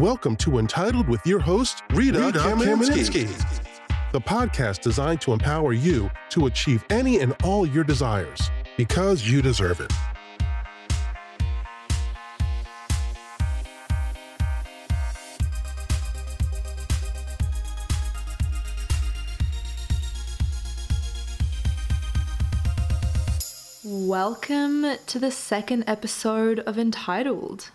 Welcome to Entitled with your host, Rita, Rita Kamenetsky, the podcast designed to empower you to achieve any and all your desires because you deserve it. Welcome to the second episode of Entitled.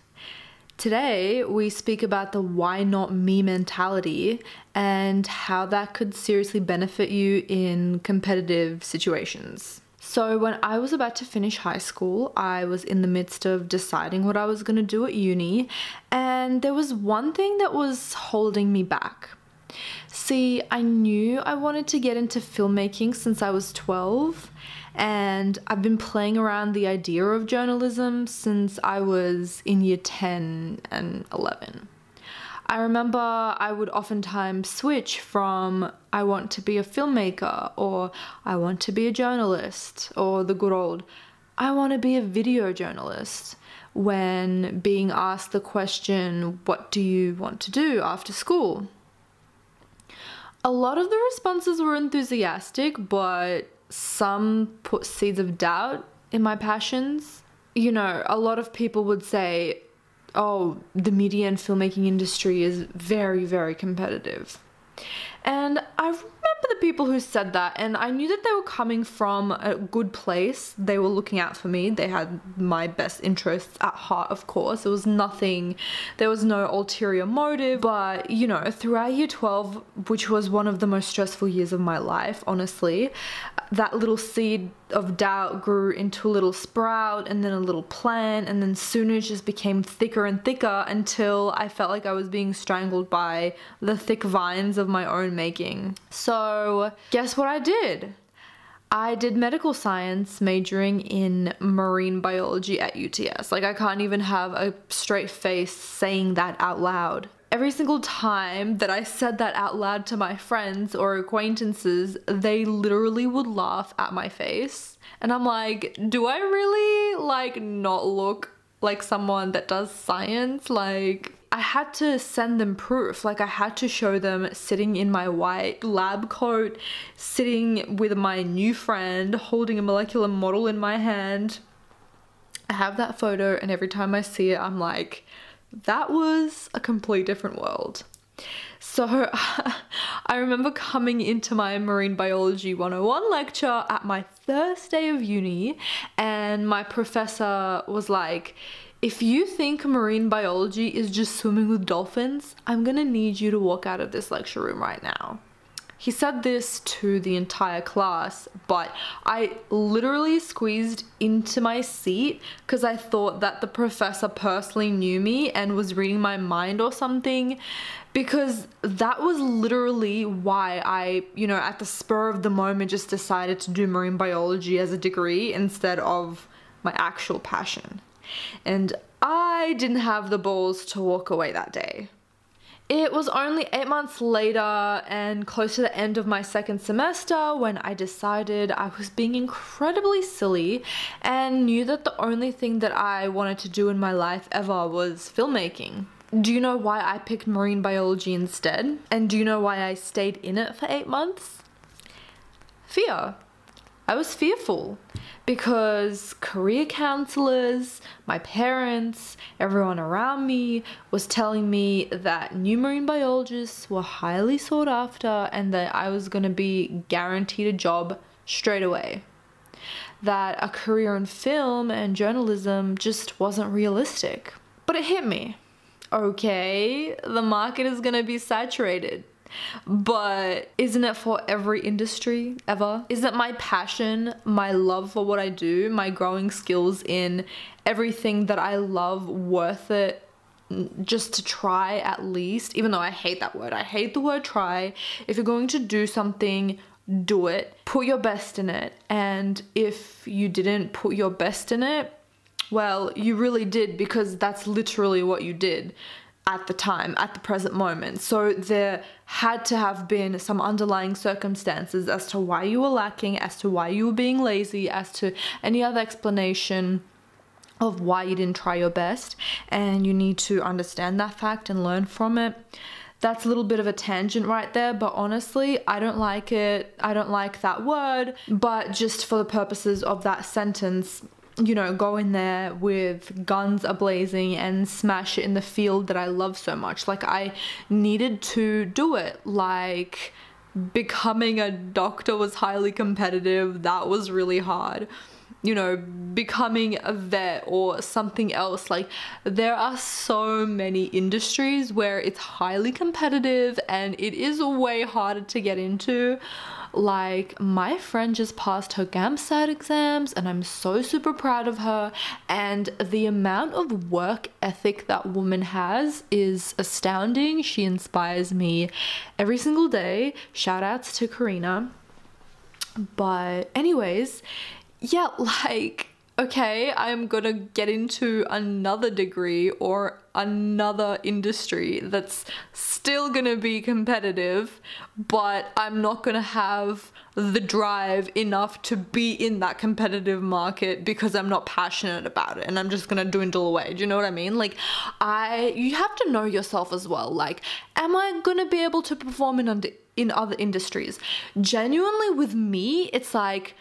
Today, we speak about the why not me mentality and how that could seriously benefit you in competitive situations. So, when I was about to finish high school, I was in the midst of deciding what I was going to do at uni, and there was one thing that was holding me back. See, I knew I wanted to get into filmmaking since I was 12 and I've been playing around the idea of journalism since I was in year 10 and 11. I remember I would oftentimes switch from I want to be a filmmaker or I want to be a journalist or the good old I want to be a video journalist when being asked the question, What do you want to do after school? A lot of the responses were enthusiastic, but some put seeds of doubt in my passions. You know, a lot of people would say, oh, the media and filmmaking industry is very, very competitive. And I remember the people who said that, and I knew that they were coming from a good place. They were looking out for me. They had my best interests at heart, of course. There was nothing, there was no ulterior motive. But, you know, throughout year 12, which was one of the most stressful years of my life, honestly, that little seed of doubt grew into a little sprout and then a little plant and then soon it just became thicker and thicker until I felt like I was being strangled by the thick vines of my own making. So guess what I did? I did medical science majoring in marine biology at UTS. Like I can't even have a straight face saying that out loud every single time that I said that out loud to my friends or acquaintances, they literally would laugh at my face. And I'm like, do I really like not look like someone that does science? Like, I had to send them proof. Like, I had to show them sitting in my white lab coat, sitting with my new friend, holding a molecular model in my hand. I have that photo, and every time I see it, I'm like, that was a complete different world. So I remember coming into my marine biology 101 lecture at my first day of uni, and my professor was like, if you think marine biology is just swimming with dolphins, I'm gonna need you to walk out of this lecture room right now. He said this to the entire class, but I literally squeezed into my seat because I thought that the professor personally knew me and was reading my mind or something because that was literally why I, you know, at the spur of the moment just decided to do marine biology as a degree instead of my actual passion. And I didn't have the balls to walk away that day. It was only eight months later and close to the end of my second semester when I decided I was being incredibly silly and knew that the only thing that I wanted to do in my life ever was filmmaking. Do you know why I picked marine biology instead? And do you know why I stayed in it for eight months? Fear. I was fearful because career counselors, my parents, everyone around me was telling me that new marine biologists were highly sought after and that I was going to be guaranteed a job straight away. That a career in film and journalism just wasn't realistic. But it hit me. Okay, the market is going to be saturated but isn't it for every industry ever? Isn't my passion, my love for what I do, my growing skills in everything that I love worth it just to try at least, even though I hate that word. I hate the word try. If you're going to do something, do it. Put your best in it. And if you didn't put your best in it, well, you really did because that's literally what you did at the time, at the present moment. So there had to have been some underlying circumstances as to why you were lacking, as to why you were being lazy, as to any other explanation of why you didn't try your best, and you need to understand that fact and learn from it. That's a little bit of a tangent right there, but honestly, I don't like it. I don't like that word, but just for the purposes of that sentence, you know, go in there with guns ablazing and smash it in the field that I love so much. Like, I needed to do it. Like, becoming a doctor was highly competitive, that was really hard you know, becoming a vet or something else. Like, there are so many industries where it's highly competitive and it is way harder to get into. Like, my friend just passed her GAMSAT exams, and I'm so super proud of her. And the amount of work ethic that woman has is astounding. She inspires me every single day. Shout outs to Karina. But, anyways, yeah, like, okay, I'm gonna get into another degree or another industry that's still gonna be competitive, but I'm not gonna have the drive enough to be in that competitive market because I'm not passionate about it and I'm just gonna dwindle away. Do you know what I mean? Like, I, you have to know yourself as well. Like, am I gonna be able to perform in, under, in other industries? Genuinely, with me, it's like,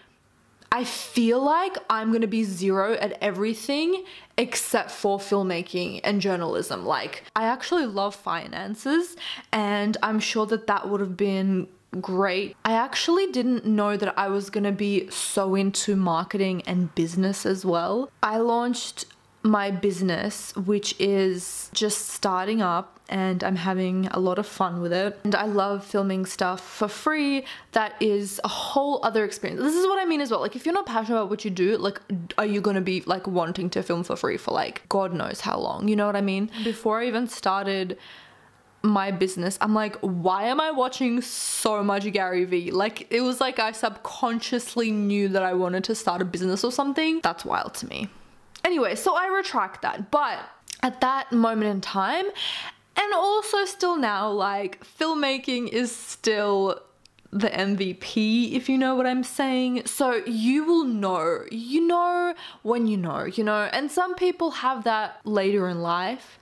I feel like I'm gonna be zero at everything except for filmmaking and journalism. Like, I actually love finances, and I'm sure that that would have been great. I actually didn't know that I was gonna be so into marketing and business as well. I launched my business, which is just starting up and I'm having a lot of fun with it. And I love filming stuff for free that is a whole other experience. This is what I mean as well. Like if you're not passionate about what you do, like are you to be like wanting to film for free for like god knows how long? You know what I mean? Before I even started my business, I'm like, why am I watching so much Gary Vee? Like, it was like I subconsciously knew that I wanted to start a business or something. That's wild to me. Anyway, so I retract that. But at that moment in time, and also still now, like, filmmaking is still the MVP, if you know what I'm saying. So you will know, you know when you know, you know, and some people have that later in life.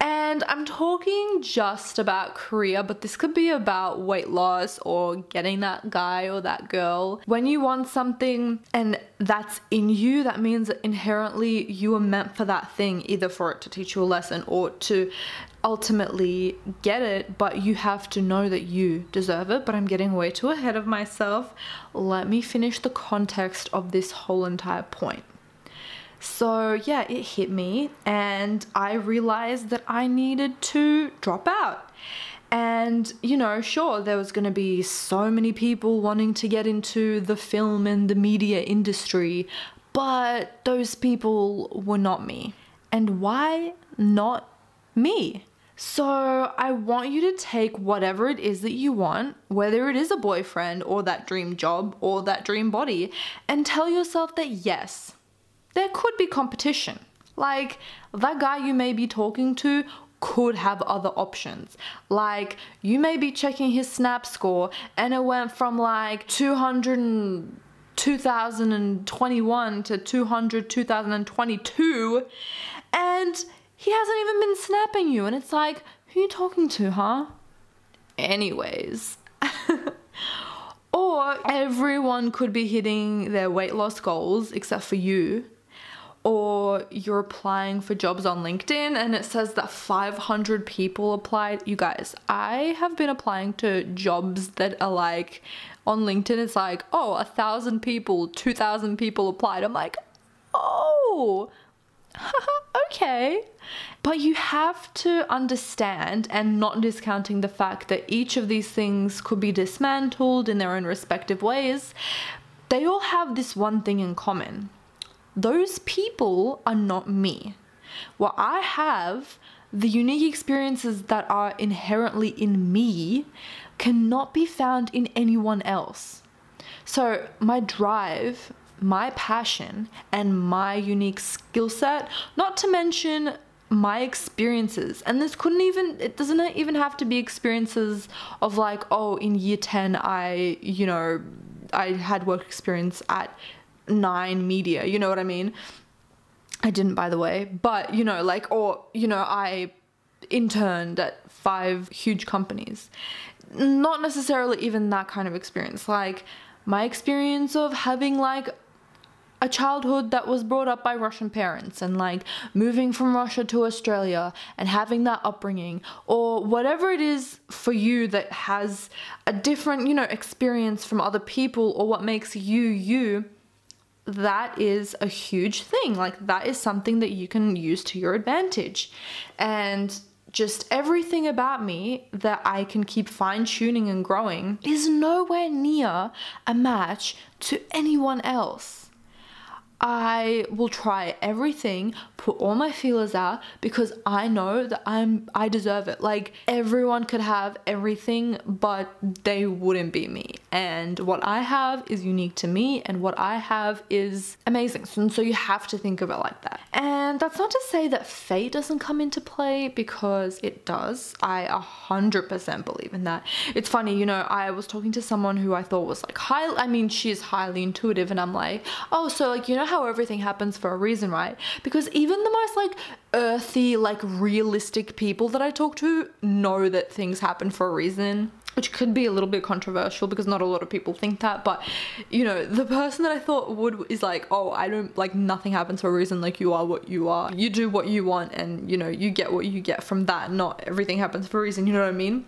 And I'm talking just about career, but this could be about weight loss or getting that guy or that girl. When you want something and that's in you, that means that inherently you are meant for that thing, either for it to teach you a lesson or to ultimately get it, but you have to know that you deserve it. But I'm getting way too ahead of myself. Let me finish the context of this whole entire point. So, yeah, it hit me, and I realized that I needed to drop out. And, you know, sure, there was going to be so many people wanting to get into the film and the media industry, but those people were not me. And why not me? So, I want you to take whatever it is that you want, whether it is a boyfriend or that dream job or that dream body, and tell yourself that yes, there could be competition. Like, that guy you may be talking to could have other options. Like, you may be checking his snap score and it went from like 200 2021 to 200 2022 and he hasn't even been snapping you. And it's like, who are you talking to, huh? Anyways. or everyone could be hitting their weight loss goals except for you. Or you're applying for jobs on LinkedIn and it says that 500 people applied. You guys, I have been applying to jobs that are like on LinkedIn, it's like, oh, a thousand people, 2,000 people applied. I'm like, oh, okay. But you have to understand and not discounting the fact that each of these things could be dismantled in their own respective ways. They all have this one thing in common. Those people are not me. What I have, the unique experiences that are inherently in me, cannot be found in anyone else. So, my drive, my passion and my unique skill set, not to mention my experiences. And this couldn't even, it doesn't even have to be experiences of like, oh, in year 10, I, you know, I had work experience at Nine Media, you know what I mean? I didn't, by the way, but you know, like, or, you know, I interned at five huge companies. Not necessarily even that kind of experience. Like, my experience of having like a childhood that was brought up by Russian parents and like moving from Russia to Australia and having that upbringing or whatever it is for you that has a different, you know, experience from other people or what makes you you that is a huge thing. Like that is something that you can use to your advantage. And just everything about me that I can keep fine tuning and growing is nowhere near a match to anyone else. I will try everything, put all my feelers out because I know that I'm I deserve it. Like everyone could have everything, but they wouldn't be me. And what I have is unique to me and what I have is amazing. And so you have to think of it like that. And that's not to say that fate doesn't come into play because it does. I 100% believe in that. It's funny, you know, I was talking to someone who I thought was like high I mean, she's highly intuitive and I'm like, "Oh, so like you know how everything happens for a reason, right? Because even the most like earthy, like realistic people that I talk to know that things happen for a reason which could be a little bit controversial because not a lot of people think that but you know the person that i thought would is like oh i don't like nothing happens for a reason like you are what you are you do what you want and you know you get what you get from that not everything happens for a reason you know what i mean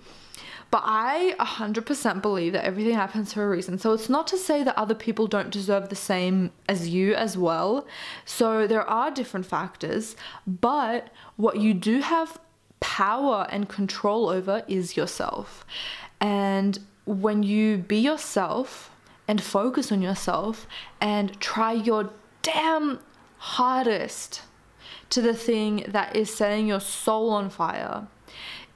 but I 100% believe that everything happens for a reason. So it's not to say that other people don't deserve the same as you as well. So there are different factors, but what you do have power and control over is yourself. And when you be yourself and focus on yourself and try your damn hardest to the thing that is setting your soul on fire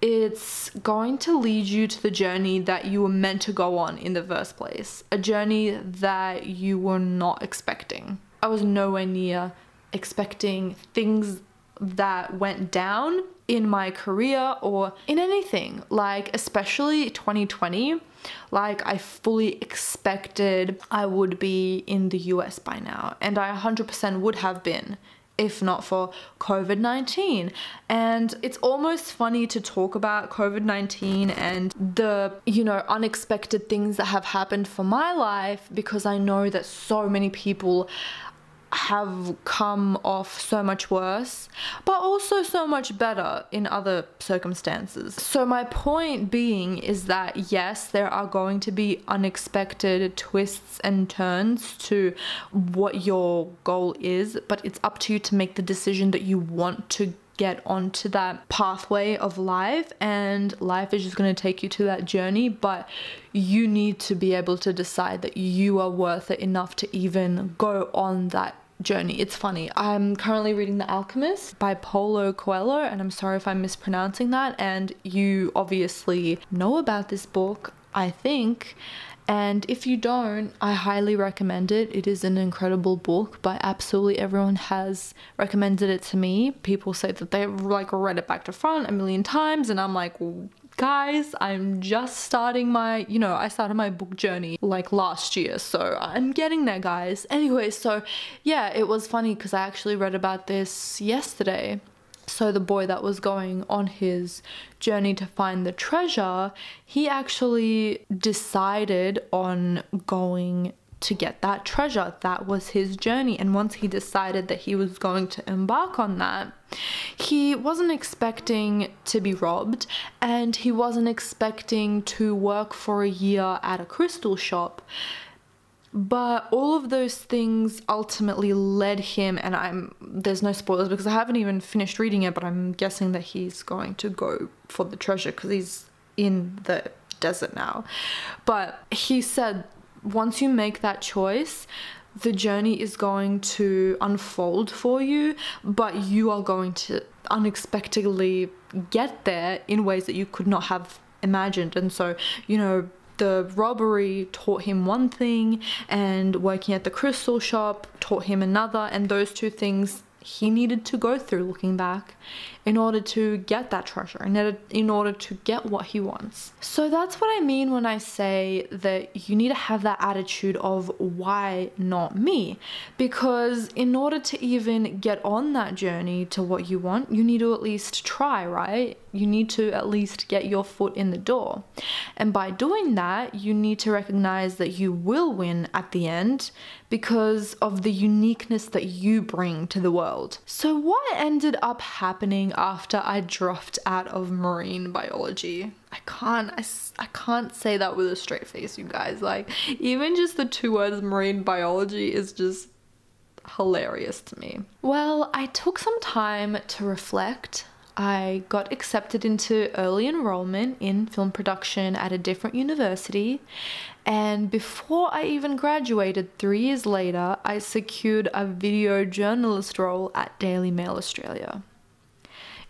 it's going to lead you to the journey that you were meant to go on in the first place. A journey that you were not expecting. I was nowhere near expecting things that went down in my career or in anything. Like, especially 2020, like, I fully expected I would be in the US by now, and I 100% would have been if not for COVID 19. And it's almost funny to talk about COVID 19 and the, you know, unexpected things that have happened for my life because I know that so many people have come off so much worse, but also so much better in other circumstances. So, my point being is that yes, there are going to be unexpected twists and turns to what your goal is, but it's up to you to make the decision that you want to get onto that pathway of life and life is just going to take you to that journey but you need to be able to decide that you are worth it enough to even go on that journey. It's funny. I'm currently reading The Alchemist by Paulo Coelho, and I'm sorry if I'm mispronouncing that. And you obviously know about this book, I think. And if you don't, I highly recommend it. It is an incredible book, but absolutely everyone has recommended it to me. People say that they've like read it back to front a million times, and I'm like, guys, I'm just starting my, you know, I started my book journey like last year, so I'm getting there, guys. Anyway, so yeah, it was funny because I actually read about this yesterday. So, the boy that was going on his journey to find the treasure, he actually decided on going to get that treasure. That was his journey. And once he decided that he was going to embark on that, he wasn't expecting to be robbed and he wasn't expecting to work for a year at a crystal shop. But all of those things ultimately led him, and I'm there's no spoilers because I haven't even finished reading it, but I'm guessing that he's going to go for the treasure because he's in the desert now. But he said once you make that choice, the journey is going to unfold for you, but you are going to unexpectedly get there in ways that you could not have imagined. And so, you know, the robbery taught him one thing, and working at the crystal shop taught him another, and those two things he needed to go through looking back in order to get that treasure, in order, in order to get what he wants. So that's what I mean when I say that you need to have that attitude of why not me? Because in order to even get on that journey to what you want, you need to at least try, right? You need to at least get your foot in the door. And by doing that, you need to recognize that you will win at the end because of the uniqueness that you bring to the world. So, what ended up happening after I dropped out of marine biology? I can't I, I can't say that with a straight face, you guys. Like, even just the two words marine biology is just hilarious to me. Well, I took some time to reflect I got accepted into early enrollment in film production at a different university. And before I even graduated, three years later, I secured a video journalist role at Daily Mail Australia.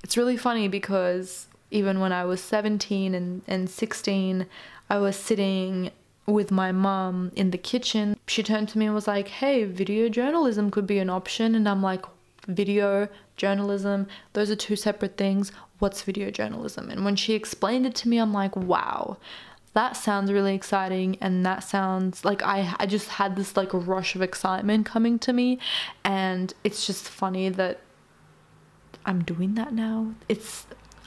It's really funny because even when I was 17 and, and 16, I was sitting with my mom in the kitchen. She turned to me and was like, Hey, video journalism could be an option. And I'm like, Video journalism, those are two separate things. What's video journalism? And when she explained it to me, I'm like, wow, that sounds really exciting and that sounds like I I just had this like rush of excitement coming to me and it's just funny that I'm doing that now. It's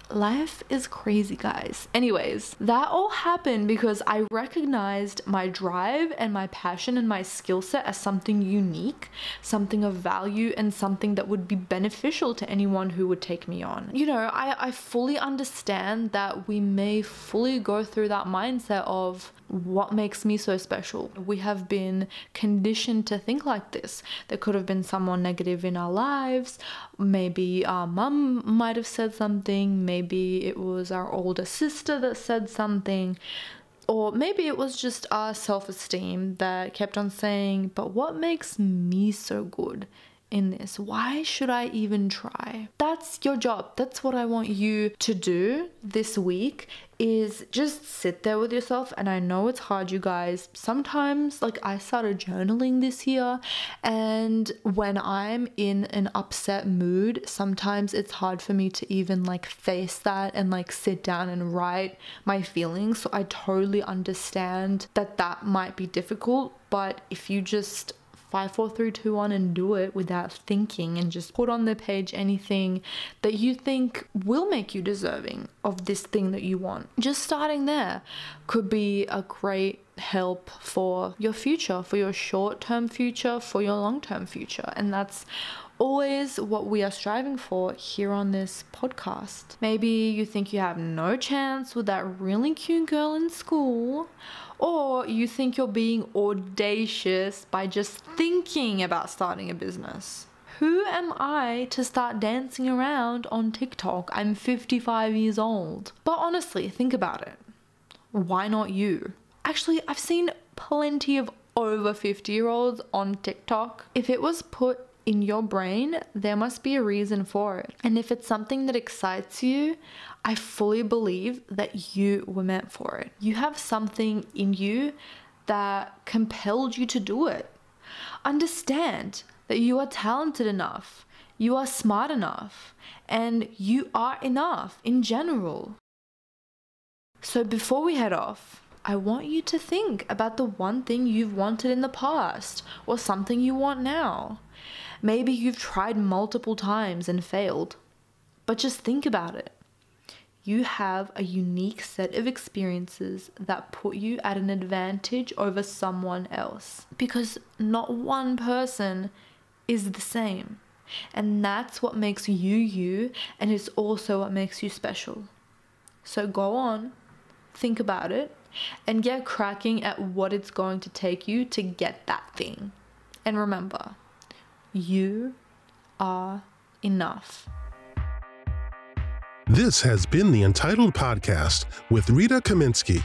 life is crazy, guys. Anyways, that all happened because I recognized my drive and my passion and my skill set as something unique, something of value, and something that would be beneficial to anyone who would take me on. You know, I, I fully understand that we may fully go through that mindset of what makes me so special. We have been conditioned to think like this. There could have been someone negative in our lives. Maybe our mum might have said something. Maybe it was our older sister that said something. Or maybe it was just our self esteem that kept on saying, But what makes me so good? In this? Why should I even try? That's your job. That's what I want you to do this week is just sit there with yourself and I know it's hard you guys. Sometimes like I started journaling this year and when I'm in an upset mood, sometimes it's hard for me to even like face that and like sit down and write my feelings. So I totally understand that that might be difficult, but if you just five, four, three, two, one, and do it without thinking and just put on the page anything that you think will make you deserving of this thing that you want. Just starting there could be a great help for your future, for your short term future, for your long term future. And that's always what we are striving for here on this podcast. Maybe you think you have no chance with that really cute girl in school, or you think you're being audacious by just thinking about starting a business. Who am I to start dancing around on TikTok? I'm 55 years old. But honestly, think about it. Why not you? Actually, I've seen plenty of over 50 year olds on TikTok. If it was put in your brain, there must be a reason for it. And if it's something that excites you, I fully believe that you were meant for it. You have something in you that compelled you to do it. Understand that you are talented enough, you are smart enough, and you are enough in general. So before we head off, I want you to think about the one thing you've wanted in the past or something you want now. Maybe you've tried multiple times and failed, but just think about it. You have a unique set of experiences that put you at an advantage over someone else because not one person is the same. And that's what makes you you, and it's also what makes you special. So go on, think about it, and get cracking at what it's going to take you to get that thing. And remember, you are enough. This has been the Entitled Podcast with Rita Kaminsky.